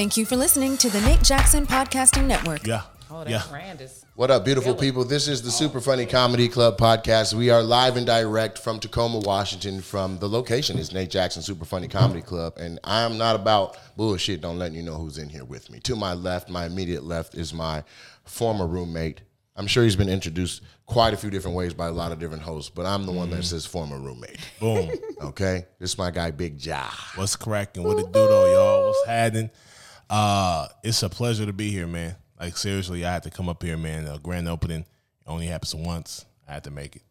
Thank you for listening to the Nate Jackson Podcasting Network. Yeah. Oh, yeah. that's Randis. What up, beautiful people? This is the oh, Super Funny Comedy Club podcast. We are live and direct from Tacoma, Washington. From the location is Nate Jackson Super Funny Comedy Club, and I am not about bullshit. Don't let you know who's in here with me. To my left, my immediate left, is my former roommate. I'm sure he's been introduced quite a few different ways by a lot of different hosts, but I'm the one that mm-hmm. says former roommate. Boom. Okay, this is my guy, Big Ja. What's cracking? What it do though, y'all? What's happening? Uh, it's a pleasure to be here, man. Like seriously, I had to come up here, man. The grand opening only happens once. I had to make it.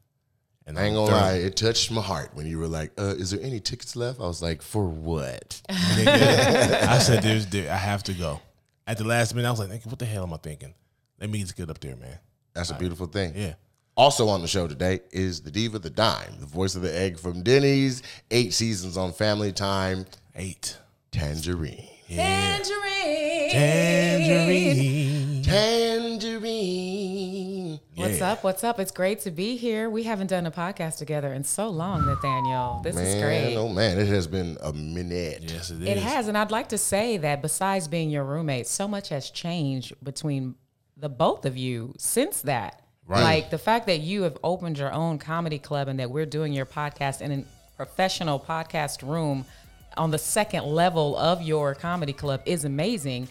And I ain't gonna lie, it touched my heart when you were like, uh, "Is there any tickets left?" I was like, "For what?" Nigga, I said, "There's, there, I have to go." At the last minute, I was like, "Nigga, what the hell am I thinking?" Let me just get up there, man. That's a beautiful thing. Yeah. Also on the show today is the diva, the dime, the voice of the egg from Denny's. Eight seasons on Family Time. Eight. Tangerine. Tangerine. Tangerine. Tangerine. What's Yeah. up? What's up? It's great to be here. We haven't done a podcast together in so long, Nathaniel. This is great. oh man, it has been a minute. Yes, it is. It has, and I'd like to say that besides being your roommate, so much has changed between the both of you since that. Right. Like the fact that you have opened your own comedy club and that we're doing your podcast in a professional podcast room on the second level of your comedy club is amazing.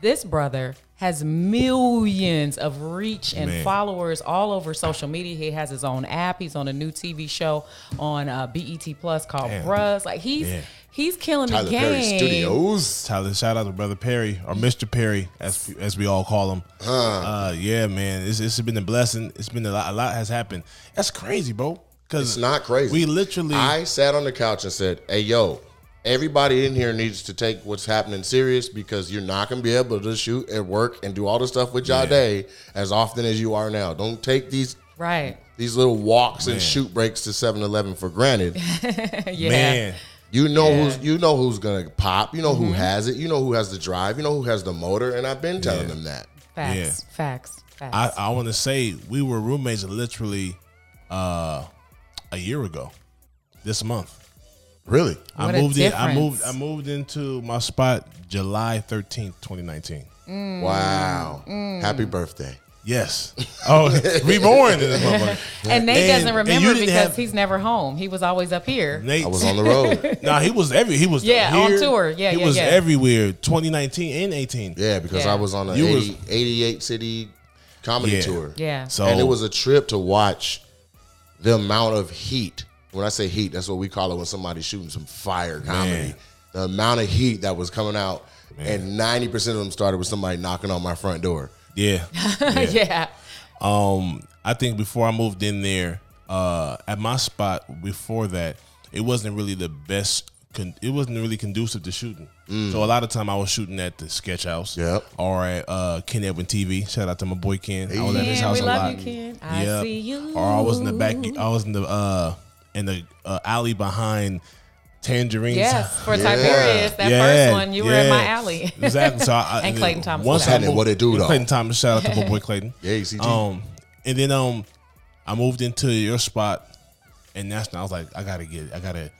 This brother has millions of reach and Man. followers all over social media. He has his own app. He's on a new TV show on uh, BET Plus called Damn. Bruz. Like he's Yeah. he's killing Tyler the game. Perry Studios. Tyler, shout out to brother Perry or Mr. Perry, as as we all call him. Uh, yeah, man, it's, it's been a blessing. It's been a lot. A lot has happened. That's crazy, bro. Because It's not crazy. We literally. I sat on the couch and said, "Hey, yo." Everybody in here needs to take what's happening serious because you're not gonna be able to shoot and work and do all the stuff with y'all Yeah. day as often as you are now. Don't take these Right. these little walks Man. and shoot breaks to 7-Eleven for granted. yeah. man, You know Yeah. Mm-hmm. who's you know who's gonna pop. You know who has it. You know who has the drive. You know who has the motor. And I've been telling Yeah. them that. Facts. Yeah. Facts. Facts. I, I want to say we were roommates literally uh, a year ago. This month, Really? I What a moved in. I moved. I moved into my spot July thirteenth, twenty nineteen. Mm. Wow. Happy birthday. Yes. Oh, reborn in this motherfucker. and Nate And- doesn't remember because have- he's never home. He was always up here. Nate, I was on the road. Nah, he was every. He was Yeah, on tour. Yeah, he yeah, was yeah. everywhere. 2019 and 18. Yeah, because Yeah. I was on a 80, was- 88 city comedy Yeah. tour. Yeah. So and it was a trip to watch the amount of heat. When I say heat, that's what we call it when somebody's shooting some fire comedy. Man. The amount of heat that was coming out, and 90% of them started with somebody knocking on my front door. yeah. yeah. Um, I think before I moved in there, uh, at my spot before that, it wasn't really the best. Con- it wasn't really conducive to shooting. So a lot of time I was shooting at the sketch house. Yep. Or at uh, Ken Edwin TV. Shout out to my boy Ken. I was at his house we a love lot. you, Ken. I Yep. see you. Or I was in the back. I was in the uh, in the uh, alley behind Tangerines. Yes, for Yeah. Tiberius, that first one, you were in my alley. exactly. So I, And Clayton Thomas Once was I moved, what it do, though? Clayton Thomas. Shout out to my boy Clayton. Yeah, CG. Um, and then um, I moved into your spot, and that's when I was like, I gotta get, I gotta,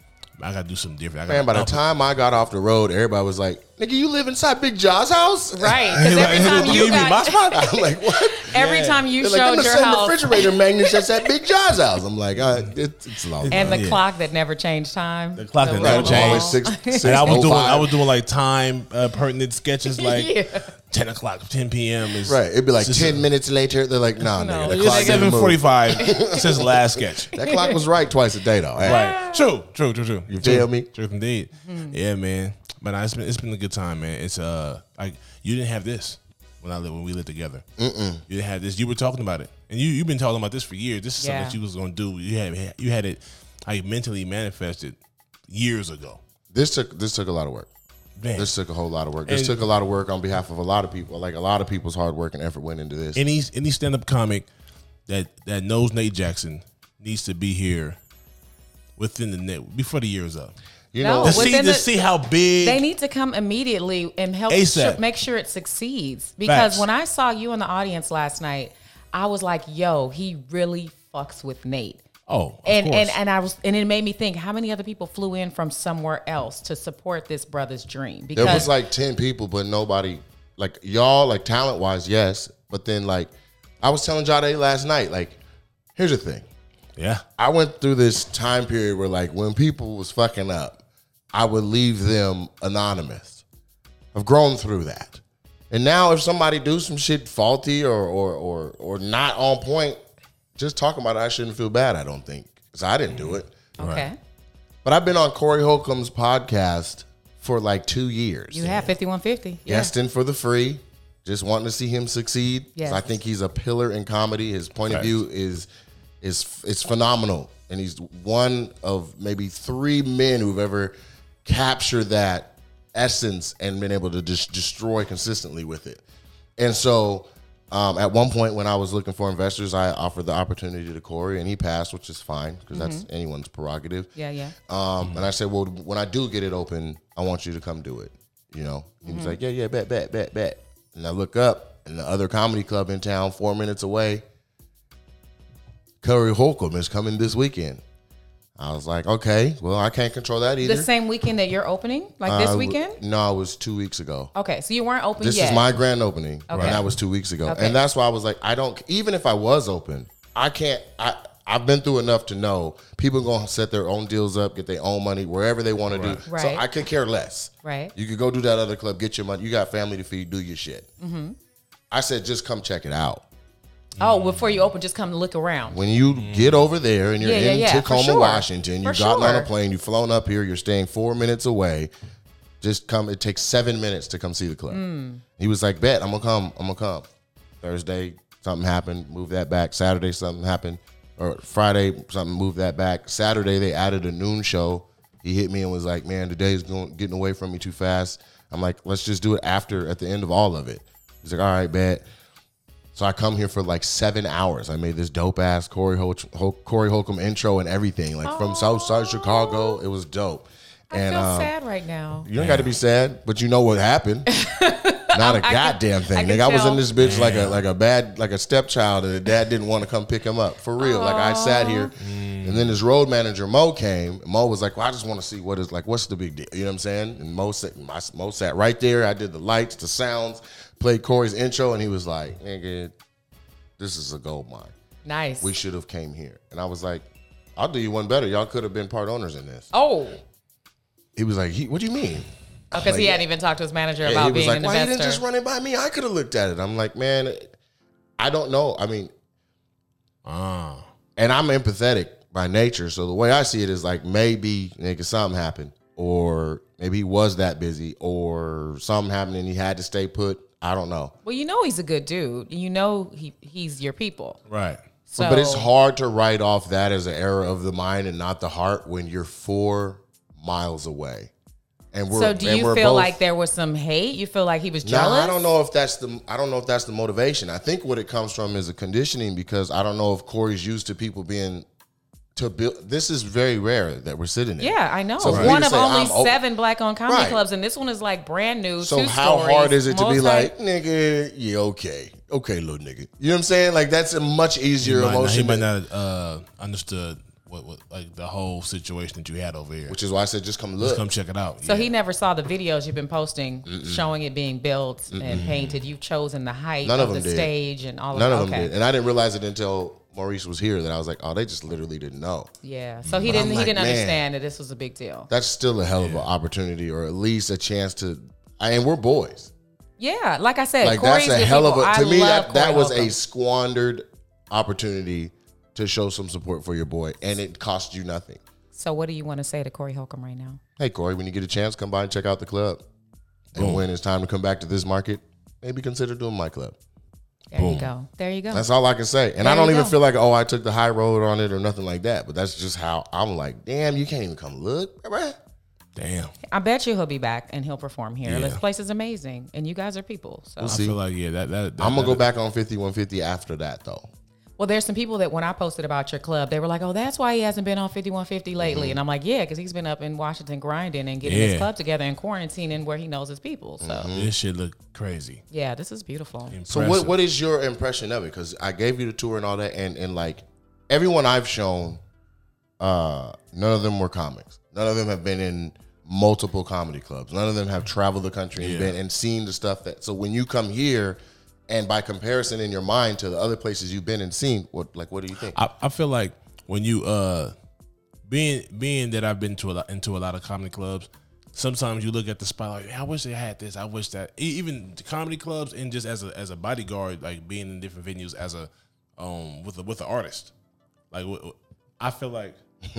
I gotta do something different. I gotta Man, by the up it. time I got off the road, everybody was like, "Nigga, you live inside Big Jaw's house?" Right. Because every time You you mean my got, spot? I'm like, "What?" every Yeah. time you They're like, "Them showed the your same house refrigerator magnets that's at Big Jaw's house." I'm like, uh, it, "It's long." and the Yeah. clock that never changed time. The clock that never Right, wall. always changed. six, six And I was oh doing. I was doing like time uh, pertinent sketches, like Yeah. ten o'clock, ten p.m. is Right. It'd be like It's just- ten minutes later. They're like, "Nah, No, nigga, the it's clock didn't seven move." forty-five since last sketch. That clock was right twice a day, though. Hey, Right. True. True. True. True. You True. feel me? True indeed. Hmm. Yeah, man. But nah, it's been it's been a good time, man. It's uh like you didn't have this when I lived when we lived together. Mm-mm. You didn't have this. You were talking about it, and you you've been talking about this for years. This is something that you was gonna do. You had you had it like mentally manifested years ago. This took this took a lot of work. Man, This took a whole lot of work. This And- took a lot of work on behalf of a lot of people. Like a lot of people's hard work and effort went into this. any any stand up comic that that knows Nate Jackson needs to be here within the net before the year is up. You No, know, To see within to the- see how big They need to come immediately and help ASAP. make sure it succeeds. Because Facts. when I saw you in the audience last night, I was like, yo, he really fucks with Nate. Oh, of and and course. and I was and it made me think how many other people flew in from somewhere else to support this brother's dream Because There because was like ten people, but nobody like y'all like talent wise, yes. But then like I was telling Jade last night, like, here's the thing. yeah, I went through this time period where like when people was fucking up, I would leave them anonymous. I've grown through that. And now if somebody do some shit faulty or or or or not on point, just talking about it, I shouldn't feel bad, I don't think. Because I didn't do it. okay, But I've been on Corey Holcomb's podcast for like two years. you have fifty one fifty. Yeah. Guesting for the free, just wanting to see him succeed. Yes. I think he's a pillar in comedy. His point of view is is is phenomenal, and he's one of maybe three men who've ever captured that essence and been able to just destroy consistently with it. And so, um, at one point when I was looking for investors, I offered the opportunity to Corey, and he passed, which is fine because that's anyone's prerogative. Yeah, yeah. Um, and I said, well, when I do get it open, I want you to come do it. You know, he was like, yeah, yeah, bet, bet, bet, bet. And I look up, and the other comedy club in town, four minutes away, Corey Holcomb is coming this weekend. I was like, okay, well, I can't control that either. The same weekend that you're opening, like Uh, this weekend. No, it was two weeks ago. Okay, so you weren't open This yet. is my grand opening, Okay. and that was two weeks ago. Okay. And that's why I was like, I don't. Even if I was open, I can't. I I've been through enough to know people gonna set their own deals up, get their own money wherever they want to do. So Right. I could care less. Right. You could go do that other club, get your money. You got family to feed, do your shit. Mm-hmm. I said, just come check it out. Oh, before you open, just come look around. When you get over there and you're Yeah, yeah, in yeah, for Tacoma, sure. Washington, you've gotten on a sure. plane, you've flown up here, you're staying four minutes away. Just come. It takes seven minutes to come see the club. Mm. He was like, "Bet I'm gonna come. I'm gonna come." Thursday, something happened. Move that back. Saturday, something happened. Or Friday, something moved that back. Saturday, they added a noon show. He hit me and was like, "Man, today's going getting away from me too fast." I'm like, "Let's just do it after at the end of all of it." He's like, "All right, bet." So I come here for like seven hours. I made this dope ass Corey Hol- Hol- Corey Holcomb intro and everything, like from South Southside Chicago. It was dope. I and feel um, sad right now. you don't got to be sad, but you know what happened. Not a I can- goddamn I thing. can Nigga, I was in this bitch like a like a bad like a stepchild, and the dad didn't want to come pick him up for real. Like I sat here, and then his road manager Mo came. Mo was like, "Well, I just want to see what is like. What's the big deal? You know what I'm saying?" And Mo sat, my, Mo sat right there. I did the lights, the sounds, played Corey's intro, and he was like, "Nigga, this is a gold mine. Nice. We should have came here." And I was like, "I'll do you one better. Y'all could have been part owners in this." oh, He was like, he, "What do you mean?" because he hadn't even talked to his manager Yeah, about he was being like, an "Why you didn't just run it by me? I could have looked at it." I'm like, "Man, I don't know. I mean, ah, and I'm empathetic by nature, so the way I see it is like maybe nigga something happened, or maybe he was that busy, or something happened and he had to stay put. I don't know, well, you know he's a good dude. You know he he's your people. right. So, but it's hard to write off that as an error of the mind and not the heart when you're four miles away. And we're So do you feel both- like there was some hate? You feel like he was No, jealous? I don't know if that's the I don't know if that's the motivation. I think what it comes from is a conditioning because I don't know if Corey's used to people being to build. This is very rare that we're sitting in. Yeah, I know. So for me one of say only I'm open- seven black owned comedy Right. clubs, and this one is like brand new. So two how stories, hard is it to be multi- like, nigga? Yeah, okay, okay, little nigga. You know what I'm saying? Like that's a much easier He might, not, he emotion. might not uh, understood what, what like the whole situation that you had over here. which is why I said just come look. Just come check it out. So yeah. he never saw the videos you've been posting showing it being built and painted. You've chosen the height None of, of the did. stage and all None of of okay. them did, and I didn't realize it until Maurice was here that I was like, oh, they just literally didn't know. Yeah. So he But I'm didn't he like, didn't man. understand that this was a big deal. That's still a hell of an opportunity, or at least a chance to. I and we're boys. Yeah. Like I said, like Corey's that's a good hell people. of a I to me love that that Corey was Holcomb. a squandered opportunity to show some support for your boy and it cost you nothing So what do you want to say to Corey Holcomb right now? hey corey when you get a chance come by and check out the club and when it's time to come back to this market maybe consider doing my club There you go. There you go. that's all i can say and There i don't even go. feel like oh i took the high road on it or nothing like that but that's just how i'm like damn you can't even come look bruh. Damn. I bet you he'll be back and he'll perform here. Yeah. This place is amazing, and you guys are people. So, I see. feel like yeah, that that, that i'm gonna go back on 5150 after that though well, there's some people that when I posted about your club, they were like, "Oh, that's why he hasn't been on 5150 lately." Mm-hmm. And I'm like, "Yeah, because he's been up in Washington grinding and getting his club together and quarantining where he knows his people." So, Mm-hmm. This should look crazy. yeah, this is beautiful. So what what is your impression of it? Because I gave you the tour and all that, and and like everyone I've shown uh, none of them were comics. None of them have been in multiple comedy clubs. None of them have traveled the country and been and seen the stuff that. So when you come here, and by comparison in your mind to the other places you've been and seen, what like what do you think? I, I feel like when you uh being being that I've been to a lot into a lot of comedy clubs, sometimes you look at the spot like, I wish they had this. I wish that e- even the comedy clubs and just as a as a bodyguard, like being in different venues as a um with a with an artist, like wh- wh- I feel like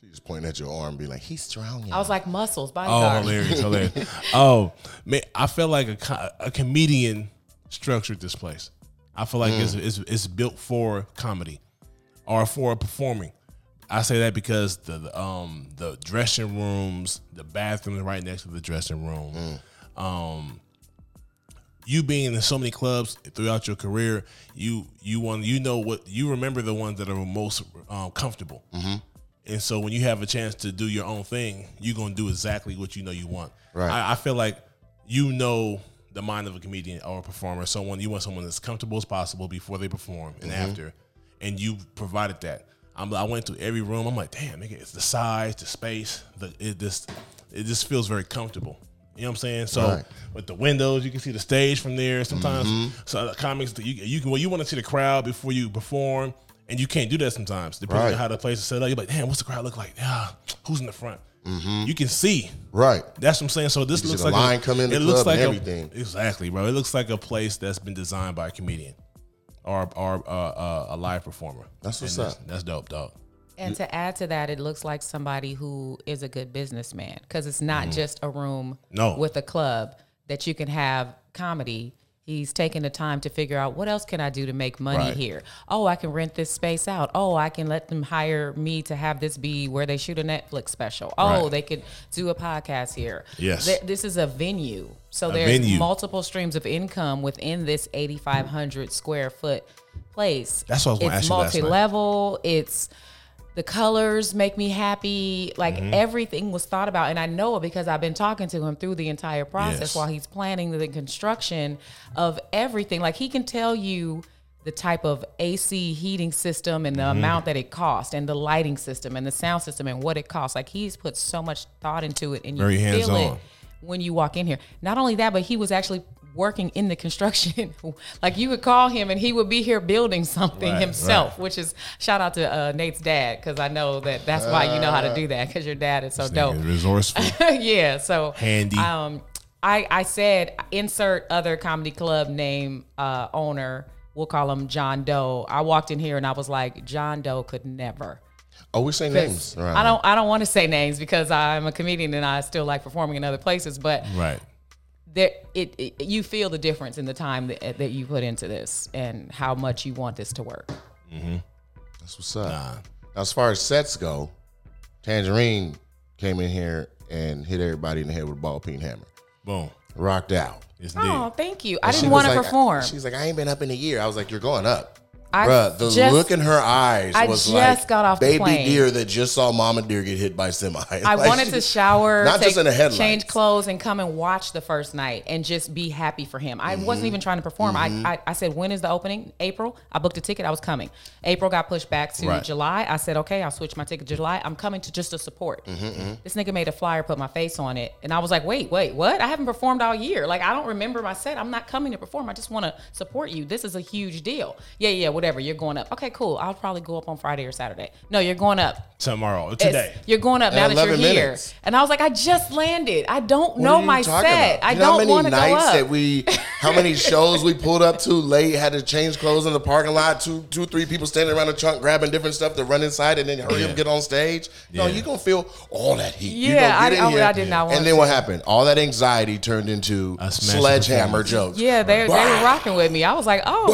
She just pointing at your arm, be like, "He's strong." I was like muscles, bodyguard." oh bodyguard. hilarious hilarious oh man I feel like a a comedian structured this place. I feel like it's, it's it's built for comedy or for performing. I say that because the, the um the dressing rooms, the bathrooms right next to the dressing room. Um you being in so many clubs throughout your career, you you want you know what you remember the ones that are most um, comfortable. And so when you have a chance to do your own thing, you're gonna do exactly what you know you want. Right. I, I feel like you know the mind of a comedian or a performer. Someone you want someone as comfortable as possible before they perform and mm-hmm. after, and you provided that. I'm, I went to every room. I'm like, damn, nigga, it's the size, the space, the it just it just feels very comfortable. You know what I'm saying? So Right. with the windows, you can see the stage from there. Sometimes, mm-hmm. so the comics you you can well, you want to see the crowd before you perform, and you can't do that sometimes. Depending Right. on how the place is set up, you're like, damn, what's the crowd look like? Yeah, who's in the front? You can see. right. That's what I'm saying. So this You looks see the like line a, come in the it looks club like and a- everything. exactly, bro. It looks like a place that's been designed by a comedian or or uh, uh, a live performer. That's what's And up. That's, that's dope, dog. And to add to that, it looks like somebody who is a good businessman because it's not just a room. No. with a club that you can have comedy. He's taking the time to figure out what else can I do to make money Right. here. Oh, I can rent this space out. Oh, I can let them hire me to have this be where they shoot a Netflix special. Oh, Right. they could do a podcast here. Yes. Th- this is a venue. So A there's venue. multiple streams of income within this 8,500 square foot place. That's what I was gonna it's ask you last night. multi-level. It's the colors make me happy. Like Mm-hmm. everything was thought about, and I know it because I've been talking to him through the entire process Yes. while he's planning the construction of everything. Like he can tell you the type of AC heating system and the Mm-hmm. amount that it cost, and the lighting system and the sound system and what it costs. Like he's put so much thought into it, and you Very feel it when you walk in here. Not only that, but he was actually working in the construction. like you would call him and he would be here building something Right, himself, right. which is shout out to uh, Nate's dad because I know that that's why you know how to do that because your dad is so dope. Resourceful. yeah, so Handy. Um, I I said insert other comedy club name uh, owner. We'll call him John Doe. I walked in here and I was like, John Doe could never. Oh, we say names. Right. I don't. I don't want to say names because I'm a comedian and I still like performing in other places. But right. There, it, it you feel the difference in the time that, that you put into this and how much you want this to work. Mm-hmm. That's what's up. Now, as far as sets go, Tangerine came in here and hit everybody in the head with a ball peen hammer. Boom. Rocked out. It's Oh, indeed. thank you. I And she didn't want to like- perform. She's like, I ain't been up in a year. I was like, You're going up. I Bruh, the just- look in her eyes I was like got off the baby plane. deer that just saw mama deer get hit by semi. I Like, wanted to shower, not just in the headlights. change clothes, and come and watch the first night and just be happy for him. I Mm-hmm. wasn't even trying to perform. I, I I said, when is the opening? April. I booked a ticket. I was coming. April got pushed back to Right. July. I said, okay, I'll switch my ticket to July. I'm coming to just to support. Mm-hmm, This nigga made a flyer, put my face on it, and I was like, wait, wait, what? I haven't performed all year. Like I don't remember my set. I'm not coming to perform. I just want to support you. This is a huge deal. Yeah, yeah, whatever. You're going up. Okay, cool. I'll probably go up on Friday or Saturday. No, you're going up. Tomorrow. It's- Today. You're going up now that you're 11 here. And I was like, I just landed. I don't What know my talking set. about? I You know how don't many want to go nights up. that we, how many shows we pulled up to late, had to change clothes in the parking lot. Two, two, three people standing around the trunk grabbing different stuff to run inside and then hurry Yeah. up, get on stage. No, Yeah. you gonna feel all that heat. Yeah, gonna get I- in I- here, I did not want And then to. what happened? All that anxiety turned into A sledgehammer performance. jokes. yeah, they, they were rocking with me. I was like, oh,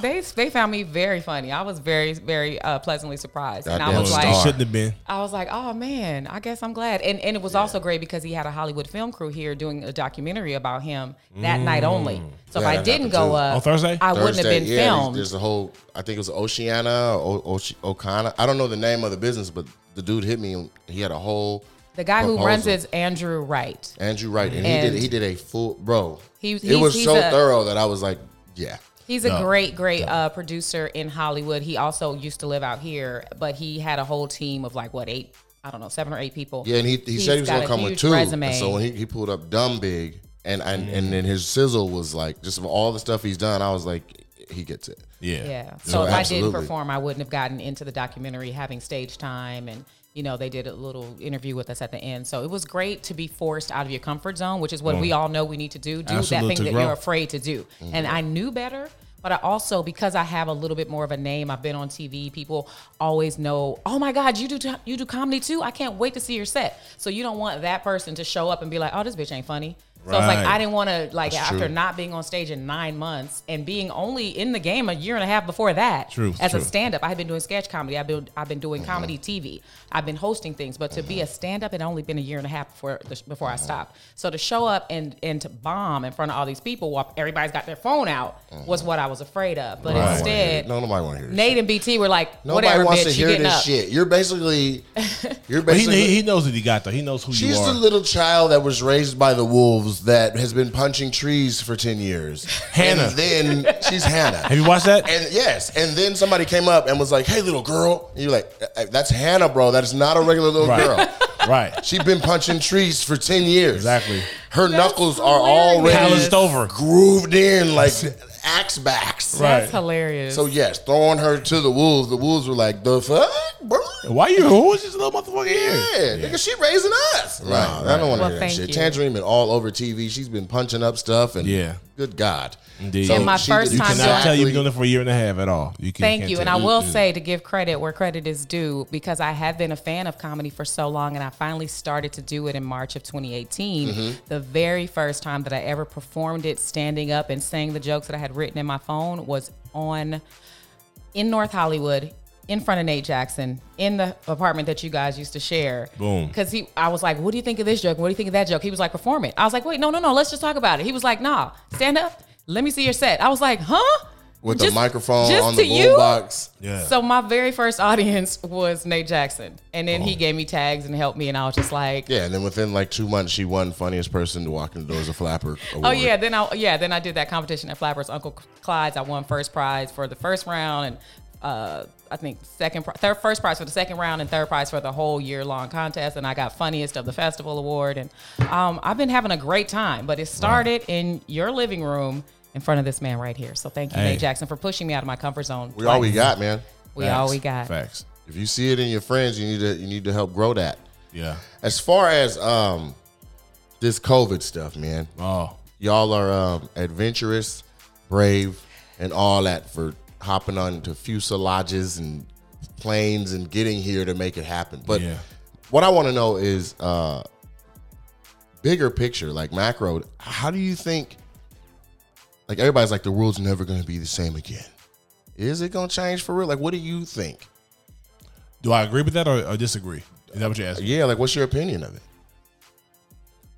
they they found me very funny. I was very very uh, pleasantly surprised, and I was like, star. shouldn't have been. I was like, oh man, I guess I'm glad. And and it was also great because he had a Hollywood film crew here doing a documentary about him that night only. So Yeah, if I didn't go too. up On Thursday? I wouldn't have been yeah, filmed. There's a whole, I think it was Oceana or Oce- Okana. I don't know the name of the business, but the dude hit me. and He had a whole. the guy who runs proposal. it is Andrew Wright. Andrew Wright, and, he did he did a full bro. He- it was so a- thorough that I was like, yeah. He's a Yeah. great, great uh, producer in Hollywood. He also used to live out here, but he had a whole team of like what eight? I don't know, seven or eight people. Yeah, and he, he He's said he was gonna come with two. Resume. And so when he, he pulled up dumb big, and and, and then his sizzle was like just of all the stuff he's done. I was like, he gets it. Yeah. Yeah. So So if I didn't perform, I wouldn't have gotten into the documentary having stage time and you know, they did a little interview with us at the end. So it was great to be forced out of your comfort zone, which is what we mm. all know we need to do. Do Absolute that thing that grow. you're afraid to do. Mm-hmm. And I knew better. But I also, because I have a little bit more of a name, I've been on TV. People always know, oh my God, you do you do comedy too. I can't wait to see your set. So you don't want that person to show up and be like, oh, this bitch ain't funny. So it's like I didn't want to like That's after true. not being on stage in nine months and being only in the game a year and a half before that. True, As a stand up, I had been doing sketch comedy. I've been I've been doing uh-huh. comedy TV. I've been hosting things, but to be a stand up, it only been a year and a half before the, before I uh-huh. stopped. So to show up and and to bomb in front of all these people while everybody's got their phone out uh-huh. was what I was afraid of. But Right. instead, no, nobody want to hear this. Nate and BT were like, Nobody whatever, wants bitch, to you hear getting this up. shit. You're basically, you're basically. he, he knows what he got though. He knows who you She's the little child that was raised by the wolves that has been punching trees for 10 years. Hannah. And then she's Hannah. Have you watched that? And yes, and then somebody came up and was like, "Hey, little girl," and you're like, "Uh, "That's Hannah, bro. That is not a regular little Right. girl. right. She's been punching trees for ten years. Exactly. Her knuckles are hilarious. already Calloused over. grooved in like axe backs. Right. That's hilarious. So yes, throwing her to the wolves. The wolves were like, "The fuck, bro." Why you? Who is this little motherfucker here? Yeah, nigga, she raising us. Right. I don't want to Well, hear that thank shit. you. Tangerine been all over TV. She's been punching up stuff and Yeah. good God. Indeed. And my she first did time Cannot doing- tell you've been doing it for a year and a half at all. You can, Thank can't you. And I will say to give credit where credit is due because I have been a fan of comedy for so long and I finally started to do it in March of 2018. Mm-hmm. The very first time that I ever performed it standing up and saying the jokes that I had written in my phone was on in North Hollywood in front of Nate Jackson in the apartment that you guys used to share. Boom. Because he, I was like, "What do you think of this joke? What do you think of that joke?" He was like, "Perform it." I was like, "Wait, no, no, no. Let's just talk about it." He was like, "Nah, stand up. Let me see your set." I was like, "Huh?" With the Just- microphone just on the to you? boombox. Yeah. So my very first audience was Nate Jackson, and then Oh. he gave me tags and helped me, and I was just like, Yeah, and then within like two months, she won funniest person to walk in the doors of Flapper. "Oh yeah." Then I yeah, then I did that competition at Flappers Uncle Clyde's. I won first prize for the first round, and uh, I think second, third, first prize for the second round, and third prize for the whole year long contest. And I got funniest of the festival award, and um, I've been having a great time. But it started in your living room in front of this man right here. So thank you, Hey. Nate Jackson, for pushing me out of my comfort zone. we all we got, man. We all we got. Facts. If you see it in your friends, you need to you need to help grow that. Yeah. As far as um this COVID stuff, man, Oh. y'all are um, adventurous, brave, and all that for hopping onto fuselages and planes and getting here to make it happen. But Yeah. what I want to know is uh bigger picture, like macro. How do you think? Like everybody's like the world's never going to be the same again. Is it going to change for real? Like, what do you think? Do I agree with that or, or disagree? Is that what you're asking? Yeah, like, what's your opinion of it?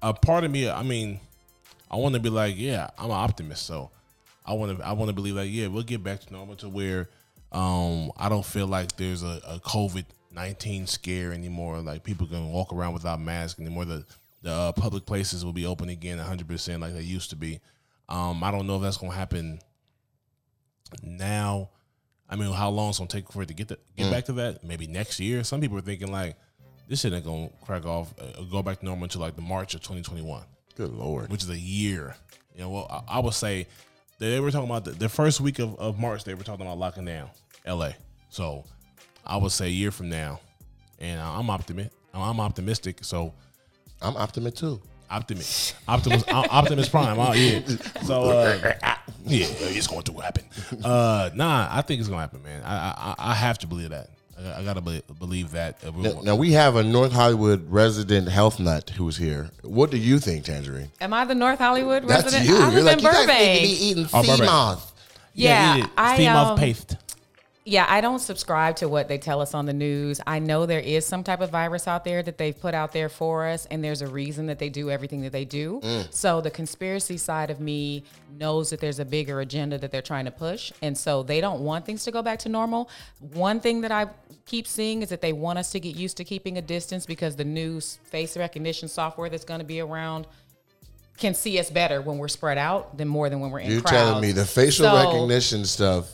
a part of me, I mean, I want to be like, yeah, I'm an optimist, so I want to, I want to believe like, yeah, we'll get back to normal to where um, I don't feel like there's a, a COVID nineteen scare anymore. Like people can walk around without masks anymore. The the uh, public places will be open again, 100 percent like they used to be. Um, I don't know if that's gonna happen now. I mean, how long it's gonna take for it to get to, get back to that? Maybe next year. Some people are thinking like this shit ain't gonna crack off, uh, go back to normal until like the March of 2021, Good lord. which is a year. You know, well, I, I would say they were talking about the, the first week of, of March. They were talking about locking down LA. So I would say a year from now, and I'm optimistic. I'm optimistic. So I'm optimistic too. Optimus, Optimus, Op- Optimus Prime. Oh yeah. So uh, yeah, it's going to happen. Uh, nah, I think it's gonna happen, man. I I, I have to believe that. I, I gotta be, believe that. Now, now we have a North Hollywood resident health nut who's here. What do you think, Tangerine? Am I the North Hollywood That's resident? you. I You're live like in you guys need to be eating Oh, sea Burbank. moth. Yeah, eat it. I, steam um, off paste. Yeah, I don't subscribe to what they tell us on the news. I know there is some type of virus out there that they've put out there for us, and there's a reason that they do everything that they do. Mm. So the conspiracy side of me knows that there's a bigger agenda that they're trying to push, and so they don't want things to go back to normal. One thing that I keep seeing is that they want us to get used to keeping a distance because the new face recognition software that's going to be around can see us better when we're spread out than more than when we're in You're crowds. telling me the facial So, recognition stuff,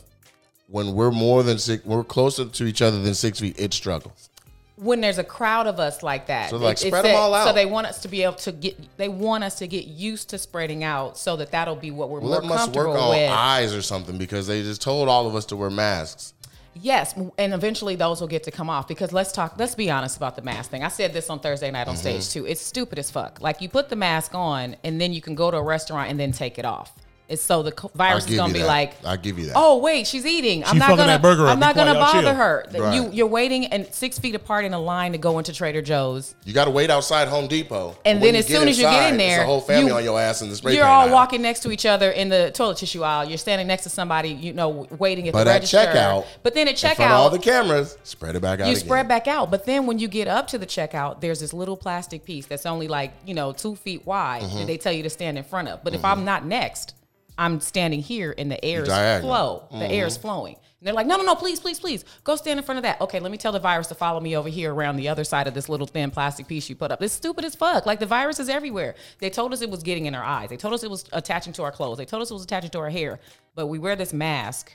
when we're more than six, we're closer to each other than six feet, it struggles. when there's a crowd of us like that. So, like, it- spread 'em that- all So they want us to be able to get. They want us to get used to spreading out, so that that'll be what we're Well, more work comfortable on with. eyes or something because they just told all of us to wear masks. Yes, and eventually those will get to come off because let's talk. Let's be honest about the mask thing. I said this on Thursday night on Mm-hmm. stage too. It's stupid as fuck. Like you put the mask on and then you can go to a restaurant and then take it off. It's so the virus is gonna be that. like, I'll give you that. Oh wait, she's eating. I'm She not gonna. that burger. I'm not gonna bother chill. her. Right. You you're waiting and six feet apart in a line to go into Trader Joe's. You got to wait outside Home Depot. And When then as get soon as you get in there, a whole family you- on your ass in the spray You're paint all aisle. walking next to each other in the toilet tissue aisle. You're standing next to somebody, you know, waiting at But the at register. checkout, but then at in front of all the cameras, spread it back out. you again. spread back out. But then when you get up to the checkout, there's this little plastic piece that's only like, you know, two feet wide Mm-hmm. that they tell you to stand in front of. But if I'm not next, I'm standing here and the air is flow. The air Mm-hmm. is flowing. And they're like, no, no, no, please, please, please, go stand in front of that. Okay, let me tell the virus to follow me over here around the other side of this little thin plastic piece you put up. It's stupid as fuck. Like the virus is everywhere. They told us it was getting in our eyes. They told us it was attaching to our clothes. They told us it was attaching to our hair. But we wear this mask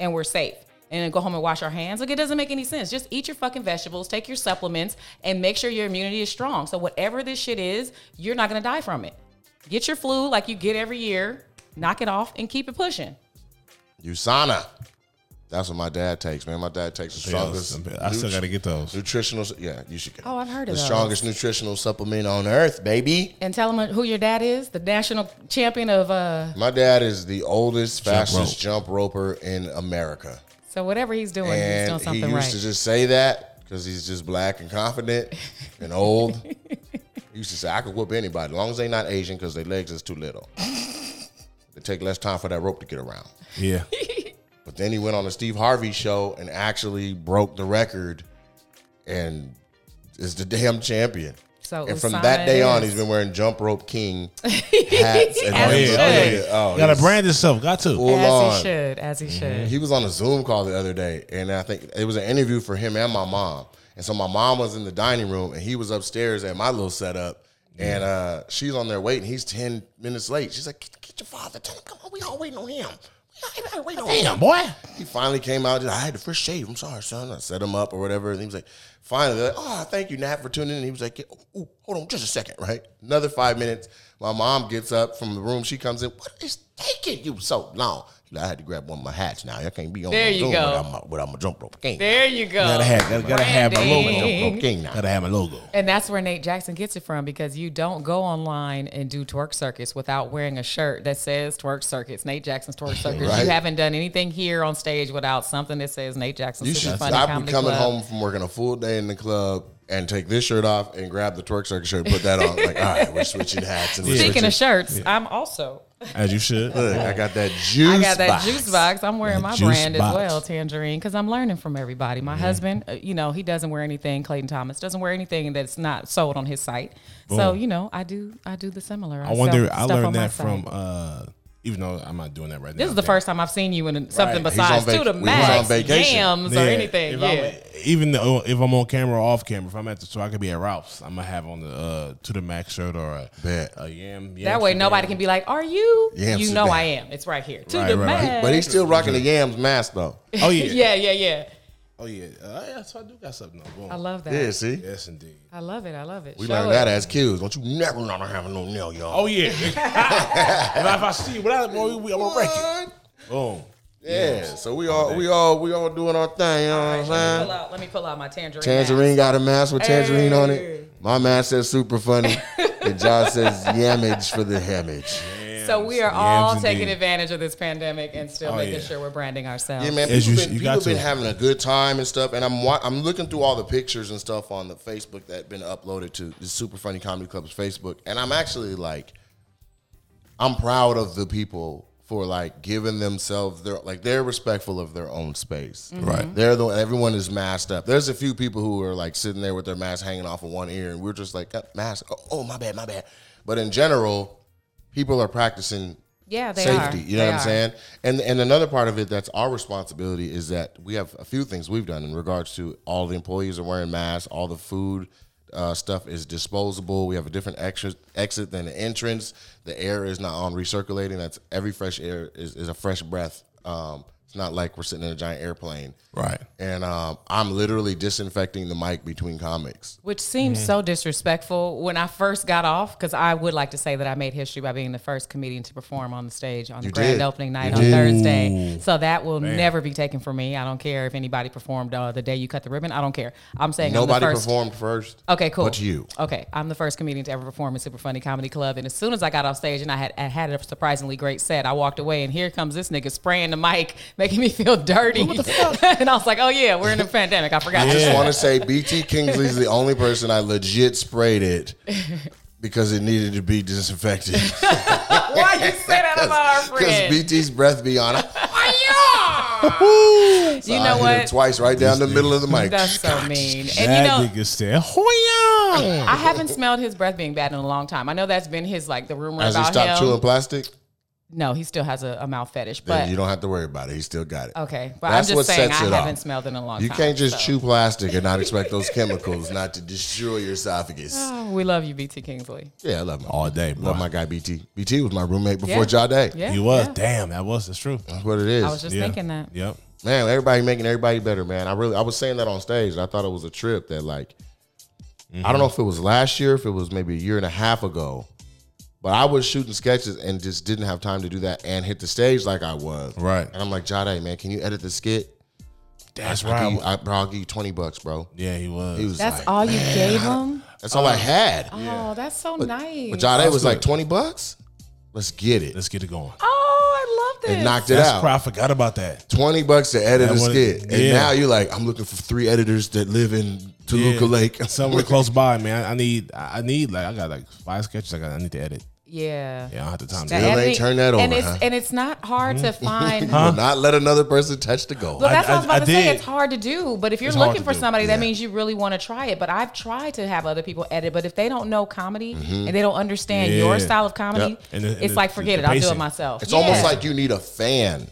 and we're safe. And then go home and wash our hands. Like it doesn't make any sense. Just eat your fucking vegetables, take your supplements, and make sure your immunity is strong. So whatever this shit is, you're not gonna die from it. Get your flu like you get every year, knock it off, and keep it pushing. USANA. That's what my dad takes, man. My dad takes the strongest. I still got to get those. nutritional. Yeah, you should get. Oh, I've heard the of those. strongest nutritional supplement on earth, baby. And tell them who your dad is, the national champion of uh. My dad is the oldest, Jump fastest rope. jump roper in America, So whatever he's doing, he's doing and he something used right. to just say that because he's just black and confident and old. he used to say, "I could whoop anybody, as long as they're not Asian, because their legs is too little. They take less time for that rope to get around." Yeah. But then he went on the Steve Harvey show and actually broke the record and is the damn champion. So and from that day it on, he's been wearing jump rope king hats and As he everything. should. Oh, Got to he's brand himself. Got to. full as on. he should, as he mm-hmm. should. He was on a Zoom call the other day, and I think it was an interview for him and my mom. And so my mom was in the dining room, and he was upstairs at my little setup. And uh, she's on there waiting. He's ten minutes late. She's like, "Get, get your father. Tell him, come on. We all waiting on him. We all waiting on him." Damn, boy. He finally came out. I had the first shave. I'm sorry, son. I set him up or whatever. And he was like, finally, like, oh, thank you, Nat, for tuning in. He was like, ooh, ooh, hold on just a second, right? Another five minutes. My mom gets up from the room. She comes in. What is taking you so long? She's like, I had to grab one of my hats now. I can't be on There the you Zoom go. without my, without my jump rope king. There you go. Gotta have, gotta, gotta have my logo. Jump rope king now. Gotta have my logo. And that's where Nate Jackson gets it from because you don't go online and do twerk circuits without wearing a shirt that says twerk circuits, Nate Jackson's twerk circuits. Right. You haven't done anything here on stage without something that says Nate Jackson. You should Funny stop Comedy coming Club. home from working a full day in the club and take this shirt off and grab the twerk circuit shirt and put that on. like, all right, we're switching hats. And we're Speaking switching. of shirts, I'm also. As you should. Look, I got that juice. I got that box. juice box. I'm wearing That my brand box. as well, Tangerine, because I'm learning from everybody. My husband, uh, you know, he doesn't wear anything. Clayton Thomas doesn't wear anything that's not sold on his site. So you know, I do. I do the similar. I wonder. sell I stuff on learned that from. uh Even though I'm not doing that right now. This is the first time I've seen you in something Right. Besides vac- to the we was on max, vacation. yams, Yeah, or anything. If yeah. I'm, even though, if I'm on camera or off camera, if I'm at the store, I could be at Ralph's. I'm gonna have on the uh, to the max shirt or a, Bet. a yam. that way, nobody can be like, "Are you?" Yams you know, I am. It's right here. To Right, the right, right. max. But he's still rocking the yams mask though. Oh yeah. yeah, yeah, yeah. Oh yeah. Uh, yeah. So I do got something. On. Boom. I love that. Yeah, see, Yes, indeed. I love it. I love it. we Show learned it. that as kids. Don't you never not having no nail, y'all. Oh yeah. if, I, if I see you without it, boy, we, I'm gonna wreck it. Boom. Yeah, so we all we all we all doing our thing. You know what I'm saying? pull out. Let me pull out my tangerine. Tangerine got a mask with tangerine on it. My mask says super funny, and John says yamage for the hamage. So we are Yams all indeed. taking advantage of this pandemic and still Oh, making yeah. sure we're branding ourselves. Yeah, man. As People, you- been, you people got been to. having a good time and stuff, and I'm wa- I'm looking through all the pictures and stuff on the Facebook that been uploaded to the Super Funny Comedy Club's Facebook, and I'm actually like, I'm proud of the people for like giving themselves their like they're respectful of their own space. Right. They're the everyone is masked up. There's a few people who are like sitting there with their mask hanging off of one ear, and we're just like "Uh, mask. Oh, oh, my bad, my bad. But in general, people are practicing Yeah, they safety. are. You know They what I'm are. saying? And and another part of it that's our responsibility is that we have a few things we've done in regards to all the employees are wearing masks, all the food uh, stuff is disposable. We have a different exit exit than the entrance. The air is not on recirculating. That's every fresh air is, is a fresh breath. Um, it's not like we're sitting in a giant airplane. Right. And um, I'm literally disinfecting the mic between comics. Which seems so disrespectful when I first got off, because I would like to say that I made history by being the first comedian to perform on the stage on the You grand opening night You on did. Thursday. So that will never be taken from me. I don't care if anybody performed uh, the day you cut the ribbon. I don't care. I'm saying Nobody I'm the first. performed first. Okay, cool. But you. Okay, I'm the first comedian to ever perform in Super Funny Comedy Club, and as soon as I got off stage and I had I had a surprisingly great set, I walked away, and here comes this nigga spraying the mic, making me feel dirty. and I was like, "Oh yeah, we're in a pandemic. I forgot." I just want to say BT Kingsley's the only person I legit sprayed it because it needed to be disinfected. Why you say that about our Because? BT's breath be on it. you I know hit him what? Twice right down the middle of the mic. That's so mean. And that you know, nigga said, Hoya! I haven't smelled his breath being bad in a long time. I know that's been his like the rumor Has he stopped him. chewing plastic? No, he still has a, a mouth fetish, Then but you don't have to worry about it. He still got it. okay. But That's I'm what just saying sets I it haven't off. smelled in a long time. You time. can't just so. chew plastic and not expect those chemicals not to destroy your esophagus. Oh, we love you, BT Kingsley. Yeah, I love my All day, bro. love my guy BT. BT was my roommate before Yeah. Jade. Yeah, He was. yeah. Damn, that was. That's true. That's what it is. I was just Yeah. thinking that. Yep. man, everybody making everybody better, man. I really, I was saying that on stage. and I thought it was a trip that, like, I don't mm-hmm. know if it was last year, if it was maybe a year and a half ago, but I was shooting sketches and just didn't have time to do that and hit the stage like I was. Right. And I'm like, Jade, man, can you edit the skit? That's I'll give right. I, bro, I'll give you 20 bucks, bro. Yeah, he was. He was That's like, all you gave him. that's all I uh, had. Oh, that's so nice. But Jade was good. like, 20 bucks? Let's get it. Let's get it going. oh, I love this. And knocked it That's out. cra- I forgot about that. 20 bucks to edit That a was- skit. And yeah. now you're like, I'm looking for three editors that live in Toluca Yeah. Lake. Somewhere close by, man. I need. I need like I got like five sketches. I got. I need to edit. Yeah. Yeah, I don't have the time. To turn That do it. Still ain't editing- turned that and it's huh? and it's not hard to mm-hmm. find. Will not let another person touch the goal. Well, that's I- what I was about I to say. It's hard to do, but if you're It's looking for do, somebody, that means you really want to try it. But I've tried to have other people edit, but if they don't know comedy mm-hmm. and they don't understand Yeah. your style of comedy, Yep. And the- and it's the- like forget the it. I'll do it myself. It's almost like you need a fan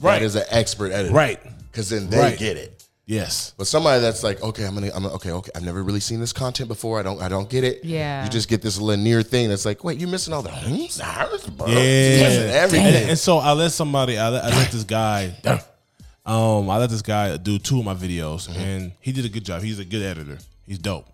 Right. that is an expert editor. Right. Because then they Right. get it. Yes. But somebody that's like, okay, I'm gonna, I'm gonna, okay, okay, I've never really seen this content before. I don't, I don't get it. Yeah. You just get this linear thing that's like, wait, you're missing all the hms, hms, bro. Yeah. You're missing And, everything. and so I let somebody. I let, I let this guy. Um, I let this guy do two of my videos, Mm-hmm. and he did a good job. He's a good editor. He's dope.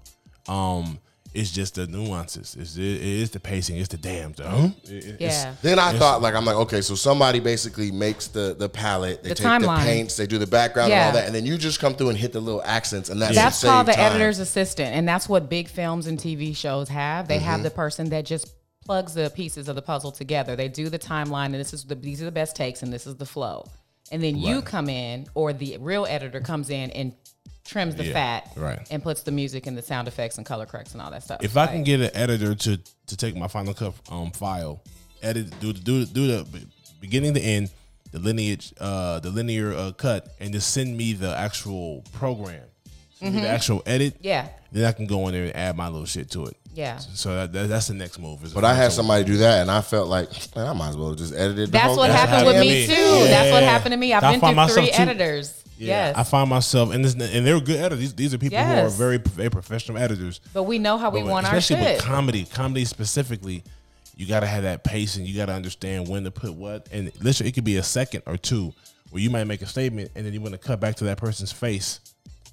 Um, it's just the nuances. It's it is the pacing. It's the damn. The, huh? It- it- yeah. Then I thought, like, I'm like, okay, so somebody basically makes the the palette, they The take timeline. the paints, they do the background and all that, and then you just come through and hit the little accents, and that's That's called the time. editor's assistant, and that's what big films and TV shows have. They Mm-hmm. have the person that just plugs the pieces of the puzzle together. They do the timeline, and this is the these are the best takes, and this is the flow. And then you come in, or the real editor comes in and trims the Yeah, fat, right. and puts the music and the sound effects and color corrects and all that stuff. If I Like, can get an editor to to take my Final Cut um file, edit, do do do the beginning to end, the lineage, uh, the linear uh, cut, and just send me the actual program, send me the actual edit. Mm-hmm. Yeah. Then I can go in there and add my little shit to it. Yeah. So that, that, that's the next move. is But I had so- somebody do that, and I felt like, man, I might as well just edit it. the That's whole what thing. happened with me to me. too. That's what happened to me. I've I been through three myself too- editors. Yeah, yes. I find myself, and this, and they're good editors. These, these are people who are very very professional editors. but we know how we But want our especially with comedy, comedy specifically, you got to have that pacing. You got to understand when to put what, and literally, it could be a second or two where you might make a statement, and then you want to cut back to that person's face,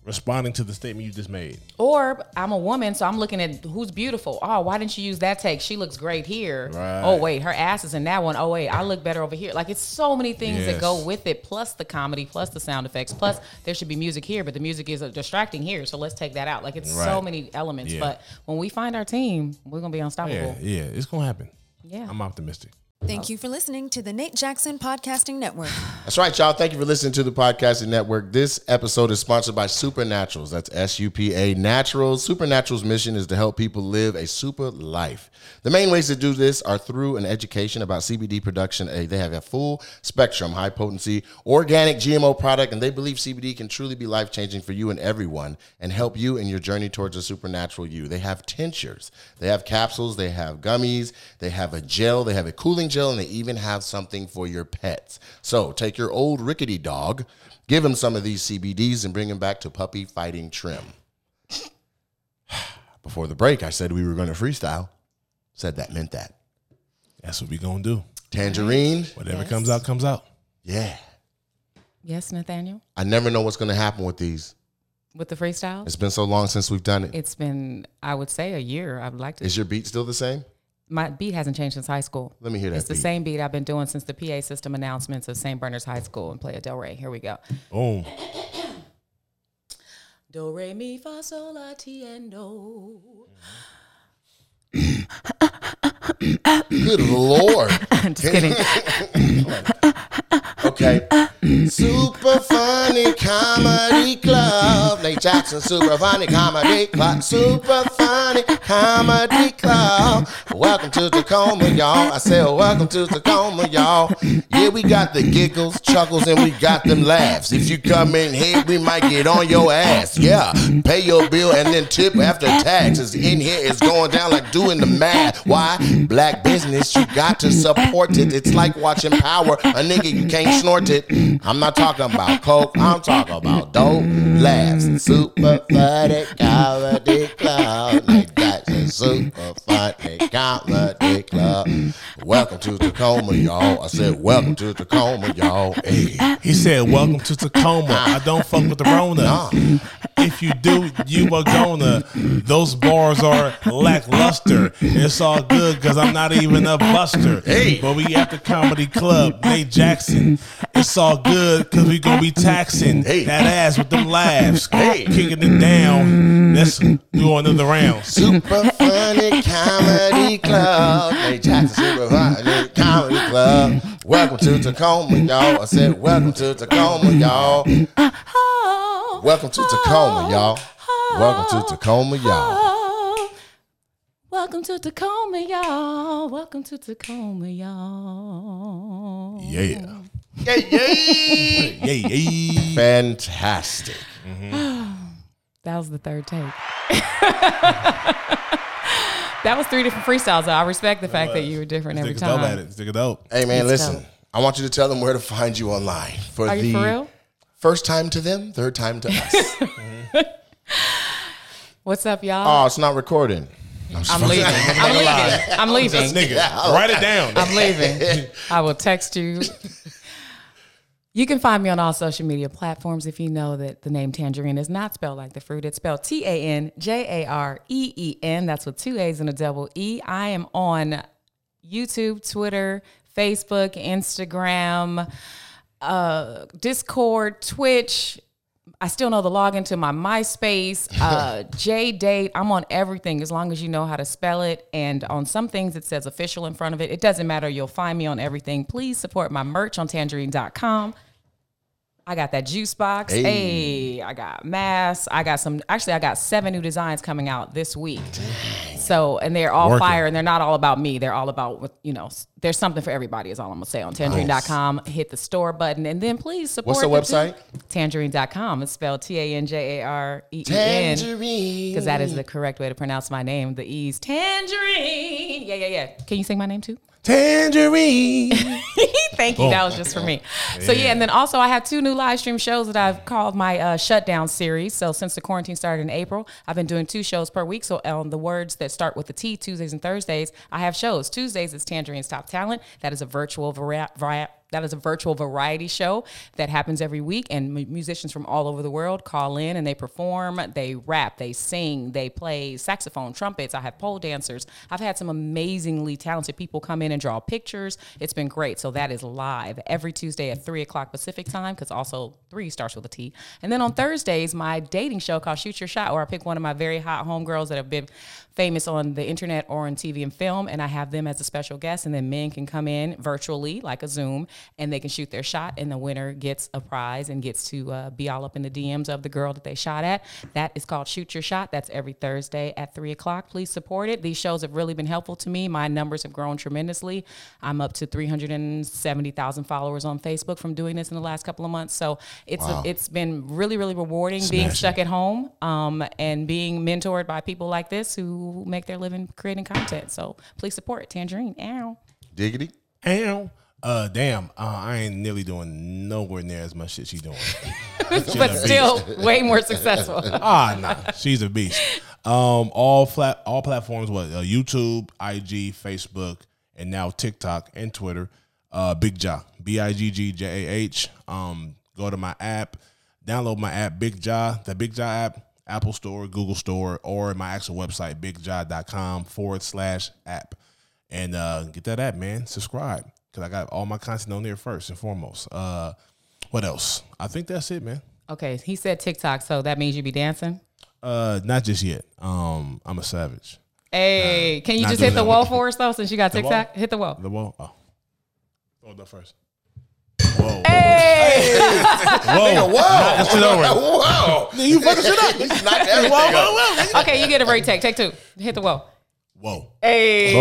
responding to the statement you just made. Or I'm a woman, so I'm looking at who's beautiful. Oh, why didn't you use that take? She looks great here. Right. Oh wait, her ass is in that one. Oh wait, I look better over here. Like it's so many things that go with it, plus the comedy, plus the sound effects, plus there should be music here, but the music is uh, distracting here, so let's take that out. Like it's so many elements. Yeah. But when we find our team, we're gonna be Yeah, unstoppable. yeah, it's gonna happen. Yeah. I'm optimistic. Thank you for listening to the Nate Jackson Podcasting Network. That's right, y'all. Thank you for listening to the Podcasting Network. This episode is sponsored by Supernaturals. That's S U P A Naturals. Supernaturals' mission is to help people live a super life. The main ways to do this are through an education about CBD production. They have a full spectrum, high potency, organic GMO product, and they believe CBD can truly be life changing for you and everyone and help you in your journey towards a supernatural you. They have tinctures, they have capsules, they have gummies, they have a gel, they have a cooling gel, and they even have something for your pets. So take your old rickety dog, give him some of these CBDs, and bring him back to puppy fighting trim. before the break, I said we were going to freestyle. Said that meant that. That's what we gonna do. Tangerine, Whatever Yes. comes out, comes out. yeah. Yes, Nathaniel, I never know what's going to happen with these. with the freestyle. It's been so long since we've done it. It's been, I would say, a year. I would like to. Is your beat still the same? My beat hasn't changed since high school. Let me hear that It's the beat. same beat I've been doing since the PA system announcements of St. Bernard's High School and Playa Del Rey. Here we go. Boom. Do re mi fa sol la ti en do. Good lord. Just kidding. Okay. Super funny comedy club. Jackson, super funny comedy club. Super funny comedy club. Welcome to Tacoma, y'all. I said, welcome to Tacoma, y'all. Yeah, we got the giggles, chuckles, and we got them laughs. If you come in here, we might get on your ass. Yeah. Pay your bill and then tip after taxes. In here, it's going down like doing the math. Why? Black business, you got to support it. It's like watching power. A nigga, you can't snort it. I'm not talking about coke. I'm talking about dope laughs. Super funny comedy club. Jackson, super funny comedy club. Welcome to Tacoma, y'all. I said, welcome to Tacoma, y'all. Hey. He said, "Welcome to Tacoma. I don't fuck with the Rona. If you do, you are gonna. Those bars are lackluster. It's all good because I'm not even a buster. Hey. but we at the comedy club, Nate Jackson. It's all good because we gonna be taxing Hey. that ass with them laughs, Hey. kicking it down. Let's do another round. Super funny comedy club. Nate Jackson, super funny comedy club. Welcome to Tacoma, y'all. I said, welcome to Tacoma, y'all. Welcome to Tacoma, y'all. Welcome to Tacoma, y'all. Welcome to Tacoma, y'all. Welcome to Tacoma, y'all. Yeah, Yay, yay. yeah, yeah. Fantastic. Mm-hmm. That was the third take. that was three different freestyles. Though. I respect the fact that you were different every time. dope at time. it. Nigga dope. Hey, man, It's listen. dope. I want you to tell them where to find you online for Are the you for real? first time to them, third time to us. Mm-hmm. What's up, y'all? oh, it's not recording. I'm, just I'm leaving. I'm leaving. I'm leaving. Nigga, write it down. I'm leaving. I will text you. You can find me on all social media platforms if you know that the name Tanjareen is not spelled like the fruit. It's spelled T A N J A R E E N. That's with two A's and a double E. I am on YouTube, Twitter, Facebook, Instagram, uh, Discord, Twitch. I still know the login to my MySpace, uh, J Date. I'm on everything as long as you know how to spell it. And on some things, it says official in front of it. It doesn't matter. You'll find me on everything. Please support my merch on tanjareen.com. I got that juice box. Hey. Hey. I got masks. I got some. Actually, I got seven new designs coming out this week. So, and they're all Working. fire, and they're not all about me. They're all about you know. There's something for everybody. Is all I'm gonna say on tanjareen.com. Hit the store button, and then please support. What's the website? Tanjareen.com. It's spelled T A N J A R E E N. Tanjareen. Because that is the correct way to pronounce my name. The E's Tanjareen. Yeah, yeah, yeah. Can you sing my name too? Tanjareen. Thank you. That was just for me. So yeah, and then also I have two new live stream shows that I've called my uh, shutdown series. So since the quarantine started in April, I've been doing two shows per week. So on the words that start with the T, Tuesdays and Thursdays, I have shows. Tuesdays is Tanjareen's Top Talent. That is a virtual vari- vari- that is a virtual variety show that happens every week, and mu- musicians from all over the world call in and they perform, they rap, they sing, they play saxophone, trumpets. I have pole dancers. I've had some amazingly talented people come in and draw pictures. It's been great. So that is live every Tuesday at three o'clock Pacific time, because also three starts with a T. And then on Thursdays, my dating show called Shoot Your Shot, where I pick one of my very hot homegirls that have been famous on the internet or on TV and film, and I have them as a special guest. And then men can come in virtually, like a Zoom, and they can shoot their shot, and the winner gets a prize and gets to uh, be all up in the DMs of the girl that they shot at. That is called Shoot Your Shot. That's every Thursday at three o'clock. Please support it. These shows have really been helpful to me. My numbers have grown tremendously. I'm up to 370,000 followers on Facebook from doing this in the last couple of months. So it's a, it's been really, really rewarding being stuck at home um, and being mentored by people like this who make their living creating content. So please support Tanjareen. Ow. Diggity. Ow. Uh, damn. Uh, I ain't nearly doing nowhere near as much shit she doing. but still way more successful. ah, nah, she's a beast. Um, all flat, all platforms. What? Uh, YouTube, IG, Facebook, and now TikTok and Twitter. Uh, Bigg Jah, B I G G J A H. Um, go to my app, download my app, Bigg Jah, the Bigg Jah app, Apple Store, Google Store, or my actual website, biggjah.com forward slash app. And uh, get that app, man. Subscribe because I got all my content on there first and foremost. Uh, what else? I think that's it, man. Okay, he said TikTok, so that means you be dancing. Uh, not just yet. Um, I'm a savage. Hey, can you just hit the wall for us though? Since you got wall? TikTok, hit the wall. The wall. Oh, throw it up first. Whoa. Nigga, Whoa. wow. Knock shit over. Wow. You fucking shit up. He knocked everything up. Okay, you get a break. Take, take two. Hit the wall. Whoa. Hey,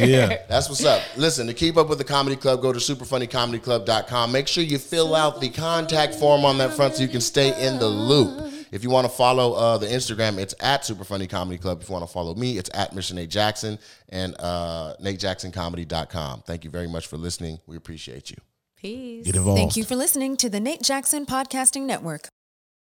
Yeah. That's what's up. Listen, to keep up with the comedy club, go to superfunnycomedyclub.com. Make sure you fill out the contact form on that front so you can stay in the loop. If you want to follow uh, the Instagram, it's at Superfunny Comedy Club. If you want to follow me, it's at Mr. Nate Jackson and uh, NateJacksonComedy.com. Thank you very much for listening. We appreciate you. peace. Get involved. Thank you for listening to the Nate Jackson Podcasting Network.